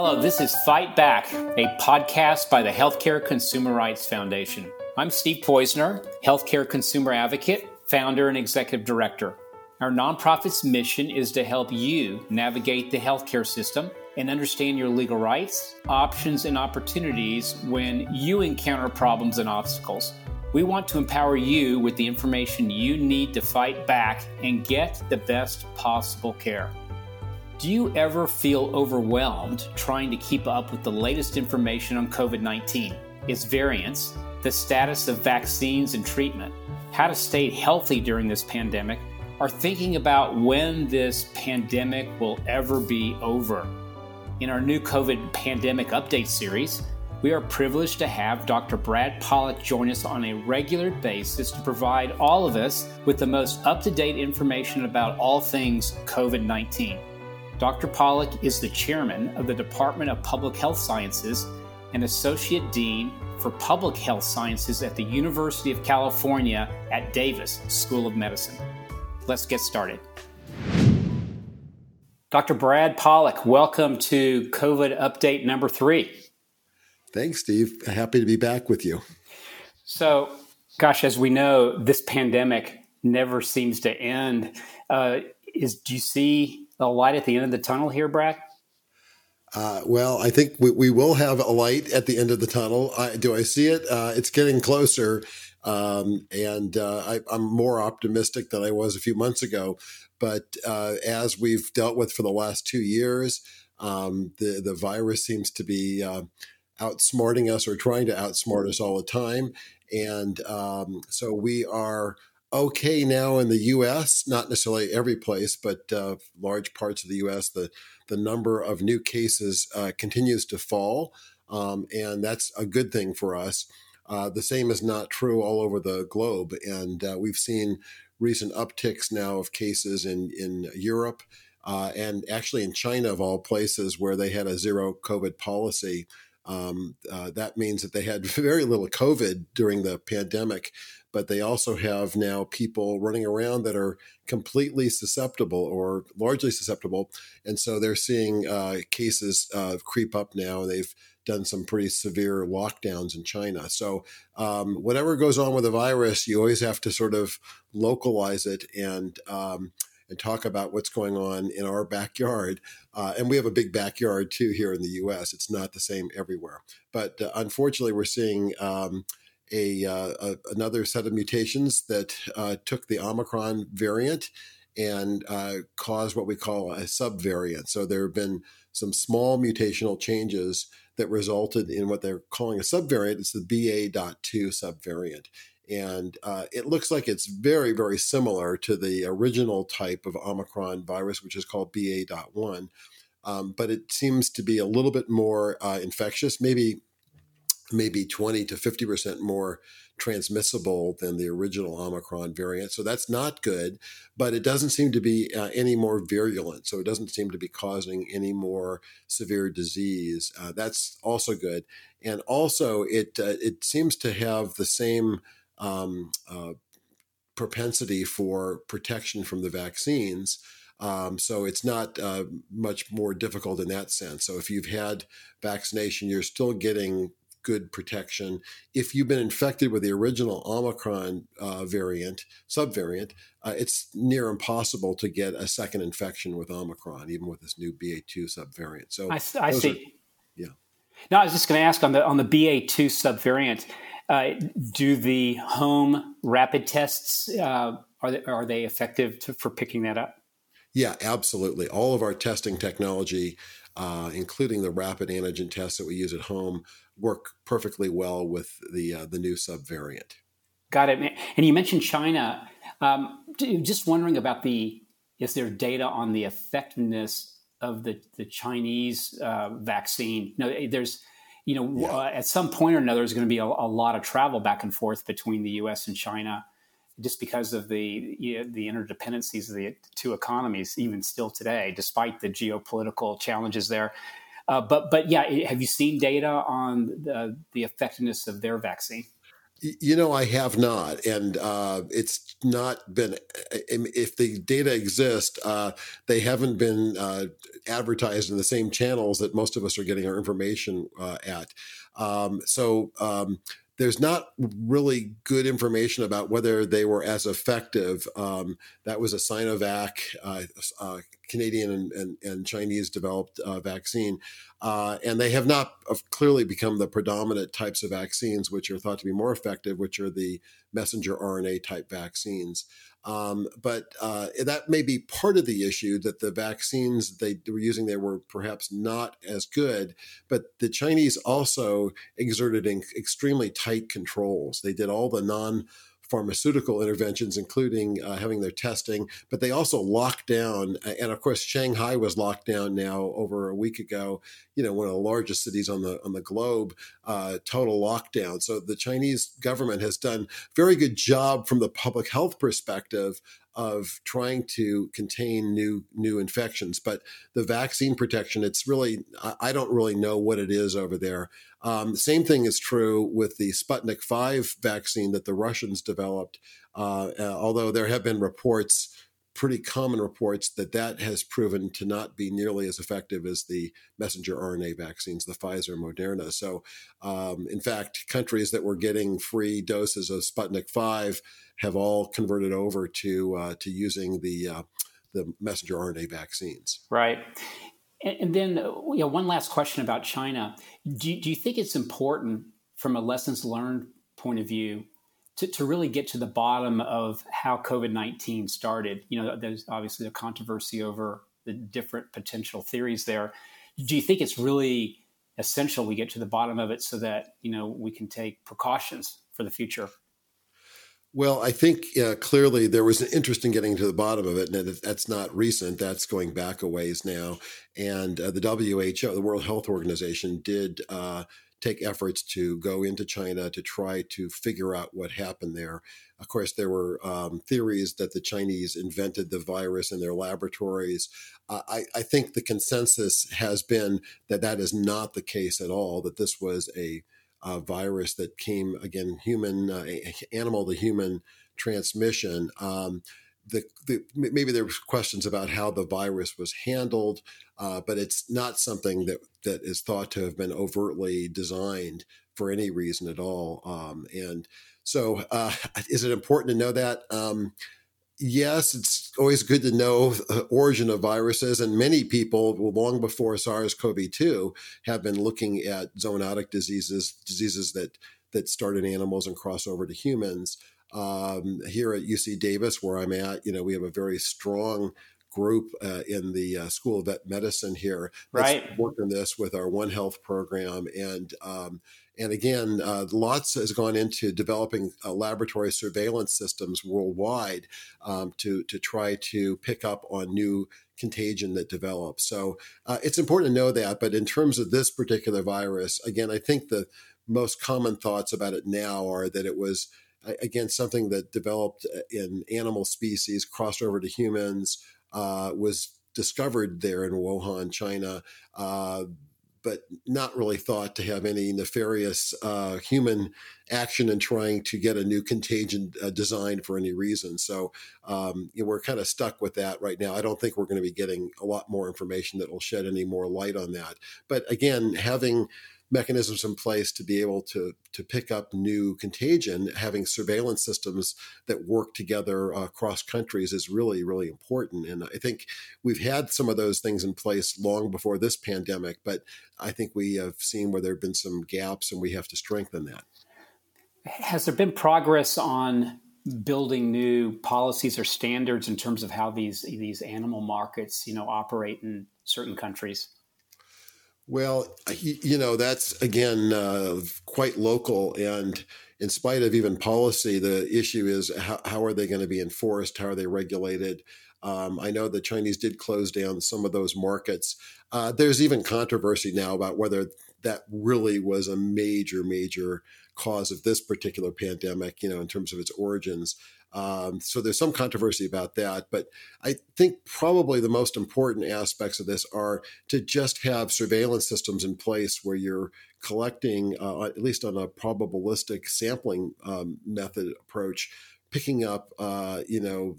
Hello, this is Fight Back, a podcast by the Healthcare Consumer Rights Foundation. I'm Steve Poizner, healthcare consumer advocate, founder, and executive director. Our nonprofit's mission is to help you navigate the healthcare system and understand your legal rights, options, and opportunities when you encounter problems and obstacles. We want to empower you with the information you need to fight back and get the best possible care. Do you ever feel overwhelmed trying to keep up with the latest information on COVID 19, its variants, the status of vaccines and treatment, how to stay healthy during this pandemic, or thinking about when this pandemic will ever be over? In our new COVID pandemic update series, we are privileged to have Dr. Brad Pollock join us on a regular basis to provide all of us with the most up to date information about all things COVID 19. Dr. Pollock is the chairman of the Department of Public Health Sciences and Associate Dean for Public Health Sciences at the University of California at Davis School of Medicine. Let's get started. Dr. Brad Pollock, welcome to COVID update number three. Thanks, Steve. Happy to be back with you. So, gosh, as we know, this pandemic never seems to end. Uh, is do you see a light at the end of the tunnel here, Brad? Uh, well, I think we, we, will have a light at the end of the tunnel. I, do I see it? Uh, it's getting closer. Um, and uh, I, am more optimistic than I was a few months ago. But uh, as we've dealt with for the last two years, um, the, the virus seems to be uh, outsmarting us or trying to outsmart us all the time. And um, so we are okay now in the U.S. Not necessarily every place, but uh, large parts of the U.S. The the number of new cases uh, continues to fall, um, and that's a good thing for us. Uh, the same is not true all over the globe, and uh, we've seen recent upticks now of cases in in Europe. Uh, and actually, in China, of all places, where they had a zero COVID policy, um, uh, that means that they had very little COVID during the pandemic but they also have now people running around that are completely susceptible or largely susceptible. And so they're seeing uh, cases uh, creep up now. They've done some pretty severe lockdowns in China. So, um, whatever goes on with the virus, you always have to sort of localize it and um, and talk about what's going on in our backyard. Uh, and we have a big backyard too here in the U.S. It's not the same everywhere, but uh, unfortunately, we're seeing. Um, a, uh, a, another set of mutations that uh, took the Omicron variant and uh, caused what we call a subvariant. So there have been some small mutational changes that resulted in what they're calling a subvariant. It's the BA.2 subvariant. And uh, it looks like it's very, very similar to the original type of Omicron virus, which is called BA.1. Um, but it seems to be a little bit more uh, infectious, maybe maybe 20 to 50% more transmissible than the original Omicron variant. So that's not good, but it doesn't seem to be uh, any more virulent. So it doesn't seem to be causing any more severe disease. Uh, that's also good. And also, it, uh, it seems to have the same um, uh, propensity for protection from the vaccines. Um, so it's not uh, much more difficult in that sense. So if you've had vaccination, you're still getting good protection. If you've been infected with the original Omicron uh, variant, subvariant, uh, it's near impossible to get a second infection with Omicron, even with this new BA2 subvariant. So I, I see. Are, yeah. No, I was just going to ask on the on the BA2 subvariant. Uh, do the home rapid tests uh, are they, are they effective to, for picking that up? Yeah, absolutely. All of our testing technology, uh, including the rapid antigen tests that we use at home, work perfectly well with the uh, the new subvariant. Got it. And you mentioned China. Um, just wondering about the is there data on the effectiveness of the the Chinese uh, vaccine? No, there's you know yeah. uh, at some point or another there's going to be a, a, lot of travel back and forth between the U.S. and China, just because of the you know, the interdependencies of the two economies, even still today, despite the geopolitical challenges there. Uh, but but yeah, have you seen data on the, the effectiveness of their vaccine? You know, I have not, and uh, it's not been. If the data exist, uh, they haven't been uh, advertised in the same channels that most of us are getting our information uh, at. Um, so um, there's not really good information about whether they were as effective. Um, that was a Sinovac, uh, uh, Canadian and, and, and, Chinese developed uh, vaccine. Uh, and they have not clearly become the predominant types of vaccines, which are thought to be more effective, which are the messenger RNA type vaccines. Um, but uh, that may be part of the issue that the vaccines they were using there were perhaps not as good. But the Chinese also exerted extremely tight controls. They did all the non pharmaceutical interventions, including uh, having their testing, but they also locked down. And of course, Shanghai was locked down now over a week ago. You know, one of the largest cities on the on the globe, uh, total lockdown. So the Chinese government has done very good job from the public health perspective of trying to contain new new infections. But the vaccine protection, it's really I don't really know what it is over there. Um, same thing is true with the Sputnik Five vaccine that the Russians developed. Uh, uh, although there have been reports pretty common reports that that has proven to not be nearly as effective as the messenger RNA vaccines, the Pfizer and Moderna. So, um, in fact, countries that were getting free doses of Sputnik 5 have all converted over to uh, to using the uh, the messenger RNA vaccines. Right. And then, you know, one last question about China. Do, do you think it's important from a lessons learned point of view to, to really get to the bottom of how COVID 19 started. You know, there's obviously a controversy over the different potential theories there. Do you think it's really essential we get to the bottom of it so that, you know, we can take precautions for the future? Well, I think uh, clearly there was an interest in getting to the bottom of it, and that's not recent. That's going back a ways now. And uh, the WHO, the World Health Organization, did uh, take efforts to go into China to try to figure out what happened there. Of course, there were um, theories that the Chinese invented the virus in their laboratories. I, I, think the consensus has been that that is not the case at all, that this was a, a virus that came, again, human, uh, animal to human transmission. Um, the, the, maybe there were questions about how the virus was handled, uh, but it's not something that that is thought to have been overtly designed for any reason at all. Um, and so, uh, is it important to know that? Um, yes, it's always good to know the origin of viruses, and many people, long before SARS-CoV-2, have been looking at zoonotic diseases, diseases that that start in animals and cross over to humans. Um, here at UC Davis, where I'm at, you know, we have a very strong group uh, in the uh, School of Vet Medicine here that's right. working this with our One Health program, and um, and again, uh, lots has gone into developing uh, laboratory surveillance systems worldwide um, to to try to pick up on new contagion that develops. So uh, it's important to know that. But in terms of this particular virus, again, I think the most common thoughts about it now are that it was again something that developed uh, in animal species, crossed over to humans, uh, was discovered there in Wuhan, China. Uh, but not really thought to have any nefarious uh, human action in trying to get a new contagion uh, designed for any reason. So um, you know, we're kind of stuck with that right now. I don't think we're going to be getting a lot more information that will shed any more light on that. But again, having mechanisms in place to be able to to pick up new contagion, having surveillance systems that work together uh, across countries is really really important. And I think we've had some of those things in place long before this pandemic, but I think we have seen where there have been some gaps, and we have to strengthen that. Has there been progress on building new policies or standards in terms of how these these animal markets, you know, operate in certain countries? Well, you know, that's again uh, quite local. And in spite of even policy, the issue is how, how are they going to be enforced? How are they regulated? Um, I know the Chinese did close down some of those markets. Uh, there's even controversy now about whether that really was a major, major cause of this particular pandemic, you know, in terms of its origins. Um, so there's some controversy about that. But I think probably the most important aspects of this are to just have surveillance systems in place where you're collecting, uh, at least on a probabilistic sampling um, method approach, picking up, uh, you know,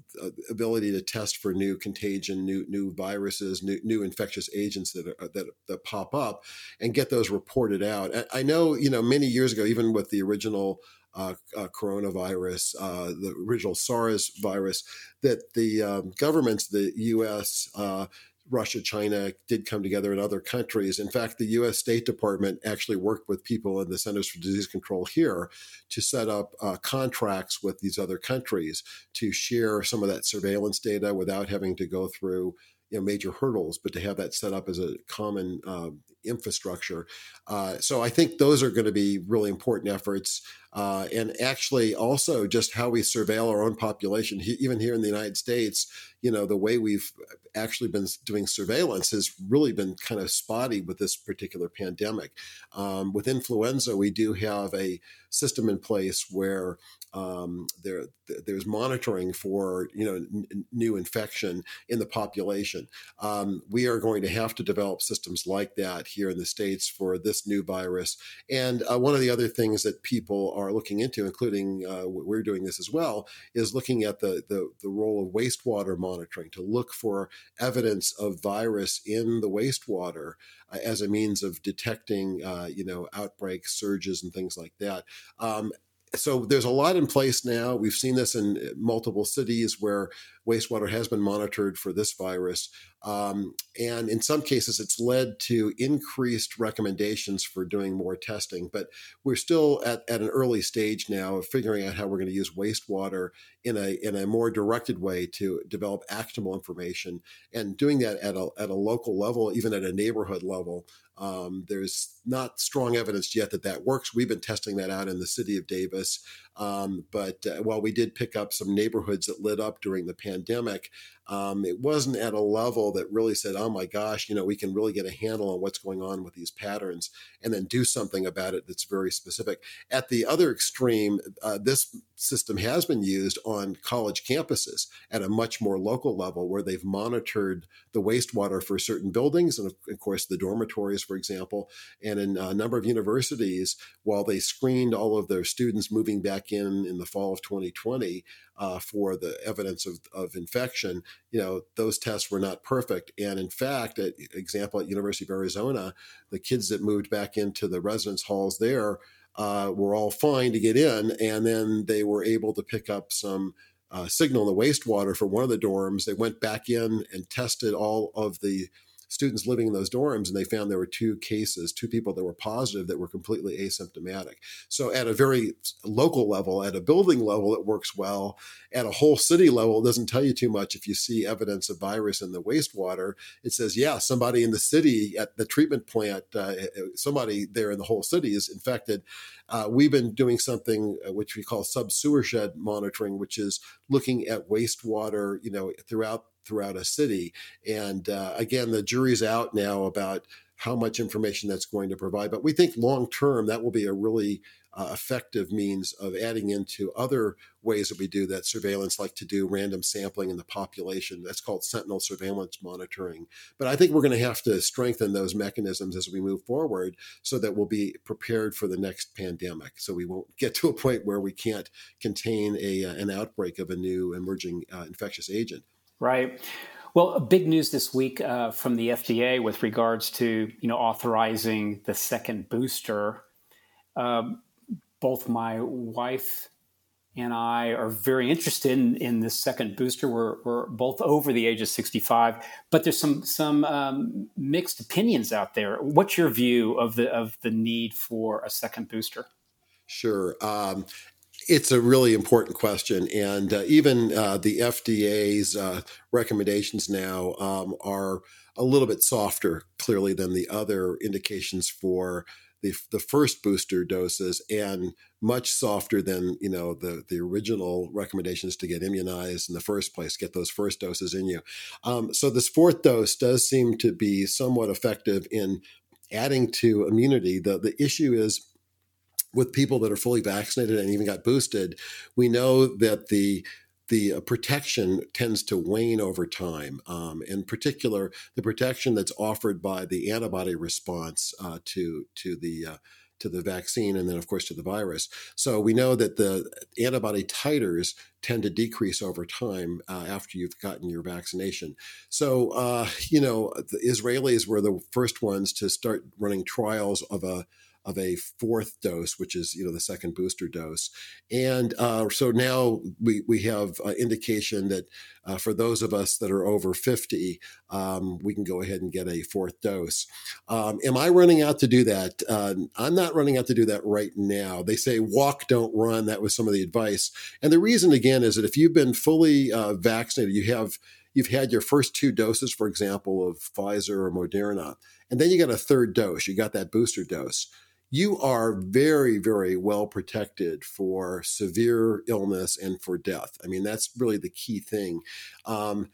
ability to test for new contagion, new new viruses, new new infectious agents that are, that that pop up, and get those reported out. I know, you know, many years ago, even with the original. Uh, uh, coronavirus, uh, the original SARS virus, that the um, governments, the U.S., uh, Russia, China did come together in other countries. In fact, the US State Department actually worked with people in the Centers for Disease Control here to set up uh, contracts with these other countries to share some of that surveillance data without having to go through you know, major hurdles, but to have that set up as a common uh, infrastructure. Uh, so I think those are going to be really important efforts. Uh, and actually, also just how we surveil our own population, he, even here in the United States, you know, the way we've actually been doing surveillance has really been kind of spotty with this particular pandemic. Um, with influenza, we do have a system in place where um, there there's monitoring for you know n- new infection in the population. Um, we are going to have to develop systems like that here in the states for this new virus. And uh, one of the other things that people are looking into, including uh, we're doing this as well, is looking at the, the the role of wastewater monitoring to look for evidence of virus in the wastewater uh, as a means of detecting, uh, you know, outbreaks, surges, and things like that. Um, so there's a lot in place now. We've seen this in uh, multiple cities where wastewater has been monitored for this virus. Um, and in some cases, it's led to increased recommendations for doing more testing. But we're still at, at an early stage now of figuring out how we're going to use wastewater in a, in a more directed way to develop actionable information and doing that at a, at a local level, even at a neighborhood level. Um, there's not strong evidence yet that that works. We've been testing that out in the city of Davis. Um, but uh, while we did pick up some neighborhoods that lit up during the pandemic, um, it wasn't at a level that really said, oh my gosh, you know, we can really get a handle on what's going on with these patterns and then do something about it that's very specific. At the other extreme, uh, this system has been used on college campuses at a much more local level where they've monitored the wastewater for certain buildings and, of course, the dormitories, for example. And in a number of universities, while they screened all of their students moving back in in the fall of 2020, uh, for the evidence of, of infection, you know, those tests were not perfect. And in fact, at example, at University of Arizona, the kids that moved back into the residence halls there uh, were all fine to get in. And then they were able to pick up some uh, signal in the wastewater for one of the dorms. They went back in and tested all of the students living in those dorms, and they found there were two cases, two people that were positive that were completely asymptomatic. So, at a very local level, at a building level, it works well. At a whole city level, it doesn't tell you too much if you see evidence of virus in the wastewater. It says, yeah, somebody in the city at the treatment plant, uh, somebody there in the whole city is infected. Uh, we've been doing something uh, which we call sub sewer shed monitoring, which is looking at wastewater, you know, throughout throughout a city. And uh, again, the jury's out now about how much information that's going to provide. But we think long term that will be a really uh, effective means of adding into other ways that we do that surveillance, like to do random sampling in the population. That's called sentinel surveillance monitoring. But I think we're going to have to strengthen those mechanisms as we move forward so that we'll be prepared for the next pandemic. So we won't get to a point where we can't contain a, uh, an outbreak of a new emerging uh, infectious agent. Right. Well, big news this week uh, from the FDA with regards to you know authorizing the second booster. Um, both my wife and I are very interested in, in this second booster. We're, we're both over the age of 65, but there's some some um, mixed opinions out there. What's your view of the of the need for a second booster? Sure. Um, it's a really important question, and uh, even uh, the FDA's uh, recommendations now um, are a little bit softer, clearly, than the other indications for the the first booster doses, and much softer than you know the the original recommendations to get immunized in the first place, get those first doses in you. Um, so this fourth dose does seem to be somewhat effective in adding to immunity. the The issue is with people that are fully vaccinated and even got boosted, we know that the the uh, protection tends to wane over time. Um, in particular, the protection that's offered by the antibody response uh, to to the uh, to the vaccine and then of course to the virus. So we know that the antibody titers tend to decrease over time uh, after you've gotten your vaccination. So uh, you know the Israelis were the first ones to start running trials of a of a fourth dose, which is you know the second booster dose, and uh, so now we we have uh, indication that uh, for those of us that are over fifty, um, we can go ahead and get a fourth dose. Um, am I running out to do that? Uh, I'm not running out to do that right now. They say walk, don't run. That was some of the advice, and the reason again is that if you've been fully uh, vaccinated, you have you've had your first two doses, for example, of Pfizer or Moderna, and then you got a third dose. You got that booster dose you are very, very well protected for severe illness and for death. I mean, that's really the key thing. Um,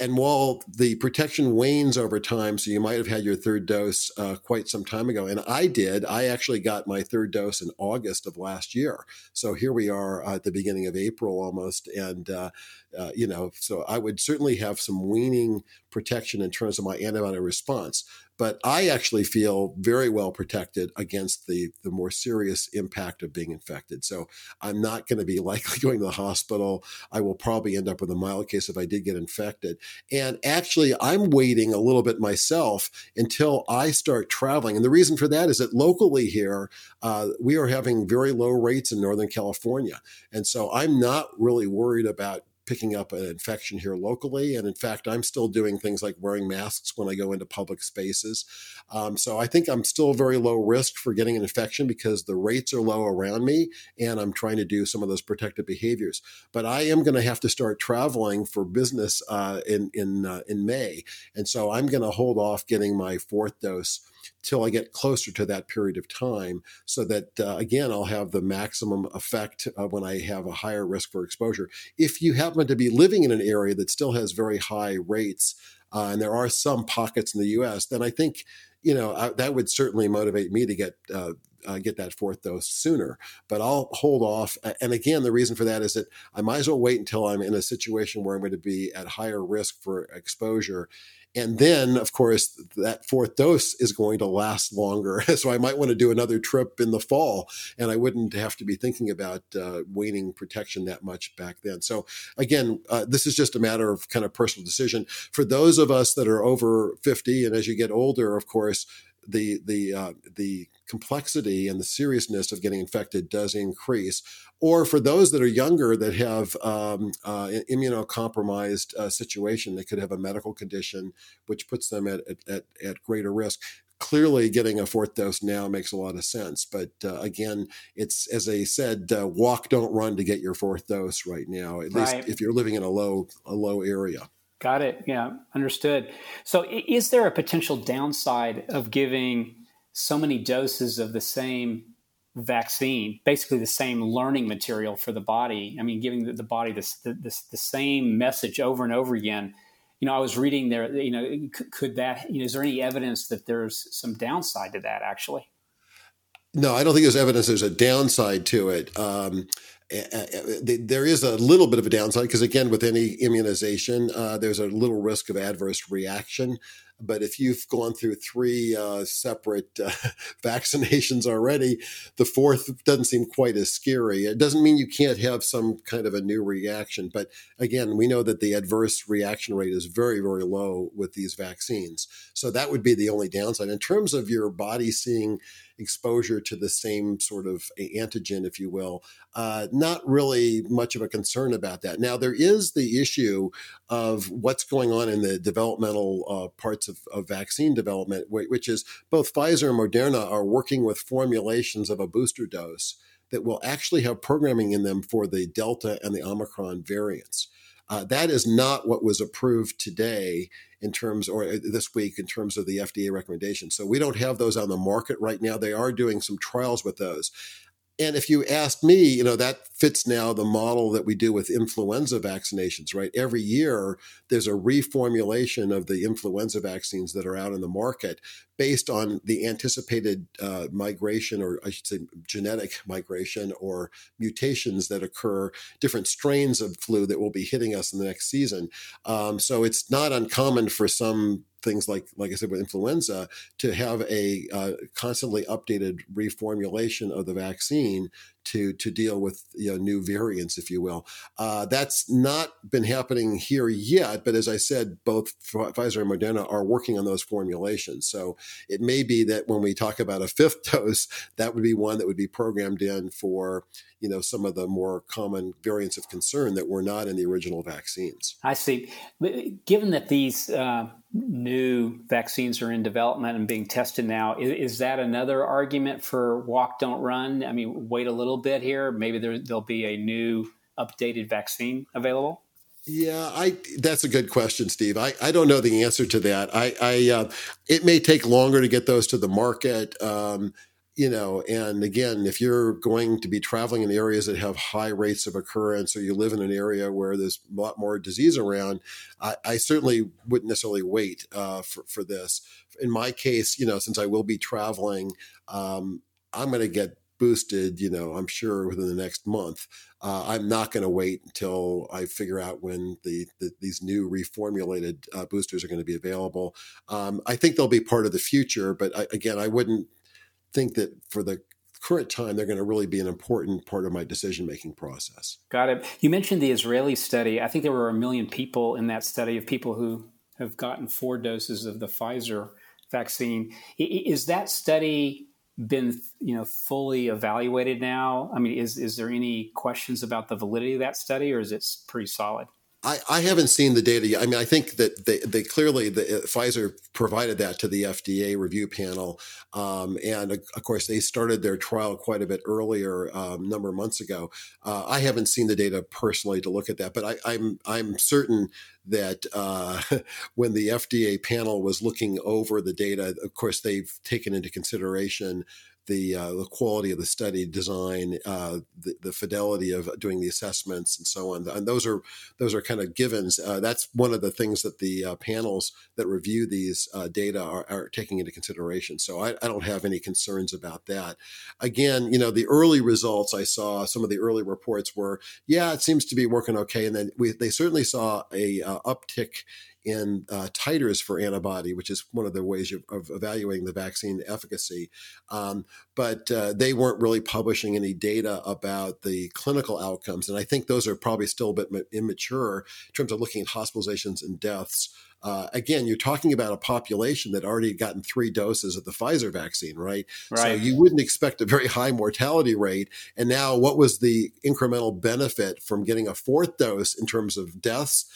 and while the protection wanes over time, so you might have had your third dose uh, quite some time ago, and I did. I actually got my third dose in August of last year. So here we are at the beginning of April almost, and uh, uh, you know, so I would certainly have some waning protection in terms of my antibody response but I actually feel very well protected against the the more serious impact of being infected. So I'm not going to be likely going to the hospital. I will probably end up with a mild case if I did get infected. And actually, I'm waiting a little bit myself until I start traveling. And the reason for that is that locally here, uh, we are having very low rates in Northern California, and so I'm not really worried about picking up an infection here locally. And in fact, I'm still doing things like wearing masks when I go into public spaces. Um, so I think I'm still very low risk for getting an infection because the rates are low around me and I'm trying to do some of those protective behaviors. But I am going to have to start traveling for business uh, in, in, uh, in May. And so I'm going to hold off getting my fourth dose till I get closer to that period of time, so that uh, again I'll have the maximum effect uh, when I have a higher risk for exposure. If you happen to be living in an area that still has very high rates, uh, and there are some pockets in the U.S., then I think you know I, that would certainly motivate me to get uh, uh, get that fourth dose sooner. But I'll hold off. And again, the reason for that is that I might as well wait until I'm in a situation where I'm going to be at higher risk for exposure. And then, of course, that fourth dose is going to last longer. so I might want to do another trip in the fall, and I wouldn't have to be thinking about uh, waning protection that much back then. So again, uh, this is just a matter of kind of personal decision. For those of us that are over 50, and as you get older, of course, the the uh, the complexity and the seriousness of getting infected does increase. Or for those that are younger that have um, uh, an immunocompromised uh, situation, they could have a medical condition which puts them at, at, at greater risk clearly getting a fourth dose now makes a lot of sense. But uh, again, it's as I said, uh, walk, don't run to get your fourth dose right now. At right. least if you're living in a low a low area. Got it. Yeah, understood. So, is there a potential downside of giving so many doses of the same vaccine, basically the same learning material for the body? I mean, giving the, body this, this the same message over and over again. You know, I was reading there. You know, could, could that? You know, is there any evidence that there's some downside to that? Actually, no, I don't think there's evidence. There's a downside to it. Um, Eh, eh, eh, there is a little bit of a downside because again with any immunization uh, there's a little risk of adverse reaction but if you've gone through three uh, separate uh, vaccinations already the fourth doesn't seem quite as scary it doesn't mean you can't have some kind of a new reaction but again we know that the adverse reaction rate is very very low with these vaccines so that would be the only downside in terms of your body seeing exposure to the same sort of antigen, if you will. Uh, not really much of a concern about that. Now, there is the issue of what's going on in the developmental uh, parts of, of, vaccine development, which is both Pfizer and Moderna are working with formulations of a booster dose that will actually have programming in them for the Delta and the Omicron variants. Uh, that is not what was approved today in terms, or uh, this week in terms of the FDA recommendation. So we don't have those on the market right now. They are doing some trials with those. And if you ask me, you know, that fits now the model that we do with influenza vaccinations, right? Every year, there's a reformulation of the influenza vaccines that are out in the market based on the anticipated uh, migration, or I should say genetic migration or mutations that occur, different strains of flu that will be hitting us in the next season. Um, so it's not uncommon for some things like like I said with influenza to have a uh, constantly updated reformulation of the vaccine to to deal with you know, new variants, if you will. Uh, that's not been happening here yet, but as I said, both Pfizer and Moderna are working on those formulations. So it may be that when we talk about a fifth dose, that would be one that would be programmed in for you know some of the more common variants of concern that were not in the original vaccines. I see. Given that these uh, new vaccines are in development and being tested now, is, is, that another argument for walk, don't run? I mean, wait a little bit here. Maybe there, there'll be a new updated vaccine available. Yeah, I that's a good question, Steve. I, I don't know the answer to that. I, I uh, it may take longer to get those to the market. Um, you know, and again, if you're going to be traveling in areas that have high rates of occurrence, or you live in an area where there's a lot more disease around, I, I certainly wouldn't necessarily wait uh, for, for this. In my case, you know, since I will be traveling, um, I'm going to get boosted, you know, I'm sure within the next month. Uh, I'm not going to wait until I figure out when the, the these new reformulated uh, boosters are going to be available. Um, I think they'll be part of the future, but I, again, I wouldn't think that for the current time, they're going to really be an important part of my decision making process. Got it. You mentioned the Israeli study. I think there were a million people in that study of people who have gotten four doses of the Pfizer vaccine. Is that study been you know fully evaluated now? I mean, is is there any questions about the validity of that study, or is it pretty solid? I, I haven't seen the data yet. I mean, I think that they, they clearly the, uh, Pfizer provided that to the FDA review panel, um, and of course they started their trial quite a bit earlier, um, number of months ago. Uh, I haven't seen the data personally to look at that, but I, am I'm, I'm certain that uh, when the FDA panel was looking over the data, of course they've taken into consideration the uh, the quality of the study design, uh, the, the, fidelity of doing the assessments, and so on. And those are those are kind of givens. Uh, that's one of the things that the uh, panels that review these uh, data are, are, taking into consideration. So I, I, don't have any concerns about that. Again, you know, the early results I saw, some of the early reports were, yeah, it seems to be working okay, and then we, they certainly saw a uh, uptick in uh, titers for antibody, which is one of the ways of, of evaluating the vaccine efficacy. Um, but uh, they weren't really publishing any data about the clinical outcomes. And I think those are probably still a bit immature in terms of looking at hospitalizations and deaths uh, again, you're talking about a population that already had gotten three doses of the Pfizer vaccine, right? right? So you wouldn't expect a very high mortality rate. And now, what was the incremental benefit from getting a fourth dose in terms of deaths?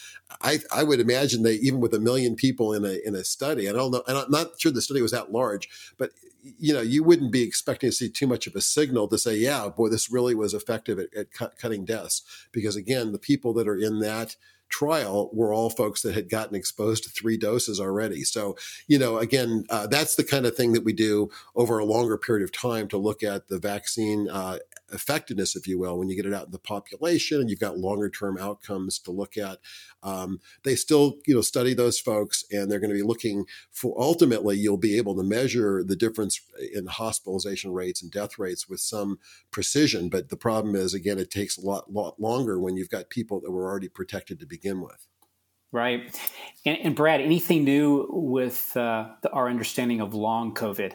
I, I would imagine that even with a million people in a in a study, I don't know, and I'm not sure the study was that large, but you know, you wouldn't be expecting to see too much of a signal to say, yeah, boy, this really was effective at, at cut, cutting deaths. Because again, the people that are in that trial were all folks that had gotten exposed to three doses already. So, you know, again, uh, that's the kind of thing that we do over a longer period of time to look at the vaccine uh, effectiveness, if you will, when you get it out in the population and you've got longer term outcomes to look at. Um, they still, you know, study those folks and they're going to be looking for ultimately you'll be able to measure the difference in hospitalization rates and death rates with some precision. But the problem is, again, it takes a lot, lot longer when you've got people that were already protected to begin with. Right. And, and Brad, anything new with uh, the, our understanding of long COVID?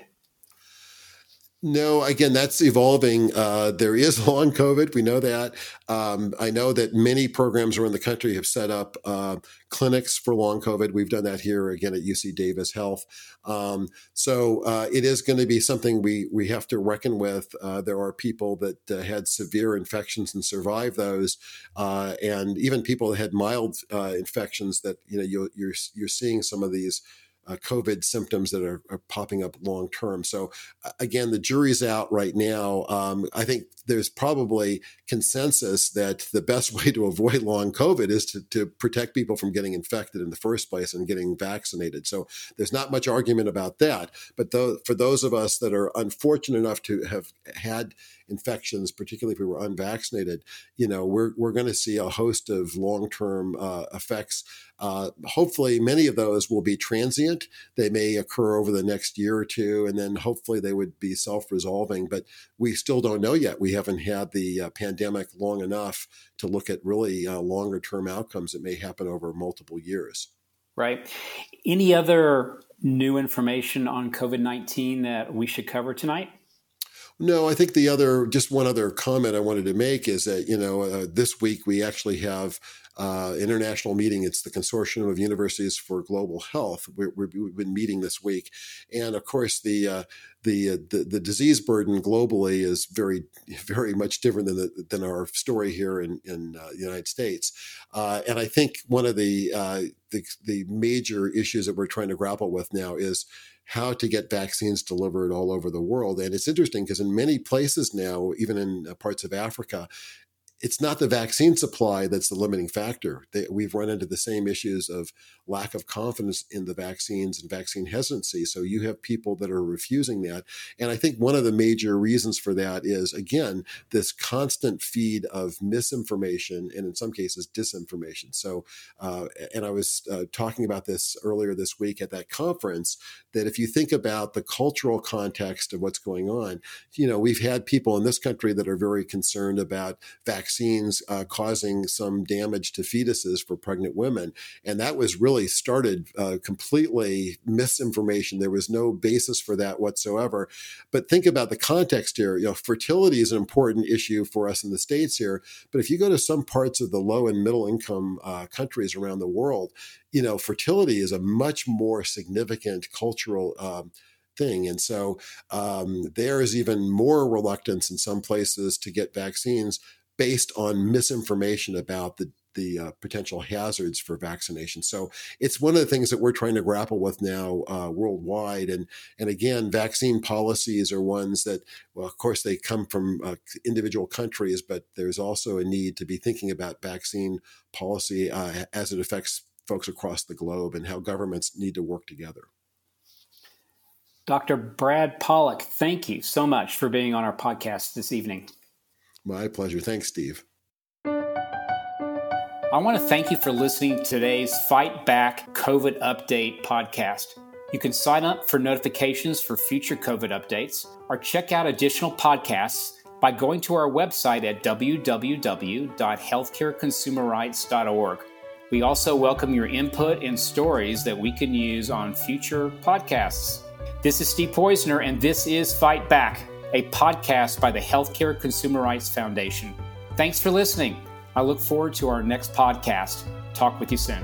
No, again, that's evolving. Uh, there is long COVID. We know that. Um, I know that many programs around the country have set up uh, clinics for long COVID. We've done that here again at UC Davis Health. Um, so uh, it is going to be something we we have to reckon with. Uh, there are people that uh, had severe infections and survived those, uh, and even people that had mild infections. That you know you you're you're seeing some of these uh, COVID symptoms that are, are popping up long term. So, again, the jury's out right now. Um, I think there's probably consensus that the best way to avoid long COVID is to, to protect people from getting infected in the first place and getting vaccinated. So, there's not much argument about that. But though, for those of us that are unfortunate enough to have had infections, particularly if we were unvaccinated, you know, we're, we're going to see a host of long term uh, effects. Uh, hopefully, many of those will be transient. They may occur over the next year or two, and then hopefully they would be self resolving. But we still don't know yet. We haven't had the uh, pandemic long enough to look at really uh, longer term outcomes that may happen over multiple years. Right. Any other new information on COVID 19 that we should cover tonight? No, I think the other, just one other comment I wanted to make is that, you know, uh, this week we actually have uh, international meeting. It's the Consortium of Universities for Global Health. we have been meeting this week, and of course the, uh, the, uh, the the disease burden globally is very very much different than the, than our story here in in uh, the United States. Uh, and I think one of the, uh, the the major issues that we're trying to grapple with now is how to get vaccines delivered all over the world. And it's interesting because in many places now, even in parts of Africa, it's not the vaccine supply that's the limiting factor. They, we've run into the same issues of lack of confidence in the vaccines and vaccine hesitancy. So you have people that are refusing that. And I think one of the major reasons for that is, again, this constant feed of misinformation and in some cases disinformation. So, uh, and I was uh, talking about this earlier this week at that conference that if you think about the cultural context of what's going on, you know, we've had people in this country that are very concerned about vaccines vaccines uh, causing some damage to fetuses for pregnant women. And that was really started uh, completely misinformation. There was no basis for that whatsoever. But think about the context here. You know, fertility is an important issue for us in the States here. But if you go to some parts of the low and middle income uh, countries around the world, you know, fertility is a much more significant cultural um, thing. And so um, there is even more reluctance in some places to get vaccines based on misinformation about the the uh, potential hazards for vaccination. So it's one of the things that we're trying to grapple with now uh, worldwide. And and again, vaccine policies are ones that, well, of course, they come from uh, individual countries, but there's also a need to be thinking about vaccine policy uh, as it affects folks across the globe and how governments need to work together. Dr. Brad Pollock, thank you so much for being on our podcast this evening. My pleasure. Thanks, Steve. I want to thank you for listening to today's Fight Back COVID Update podcast. You can sign up for notifications for future COVID updates or check out additional podcasts by going to our website at www.healthcareconsumerrights.org. We also welcome your input and stories that we can use on future podcasts. This is Steve Poizner, and this is Fight Back a podcast by the Healthcare Consumer Rights Foundation. Thanks for listening. I look forward to our next podcast. Talk with you soon.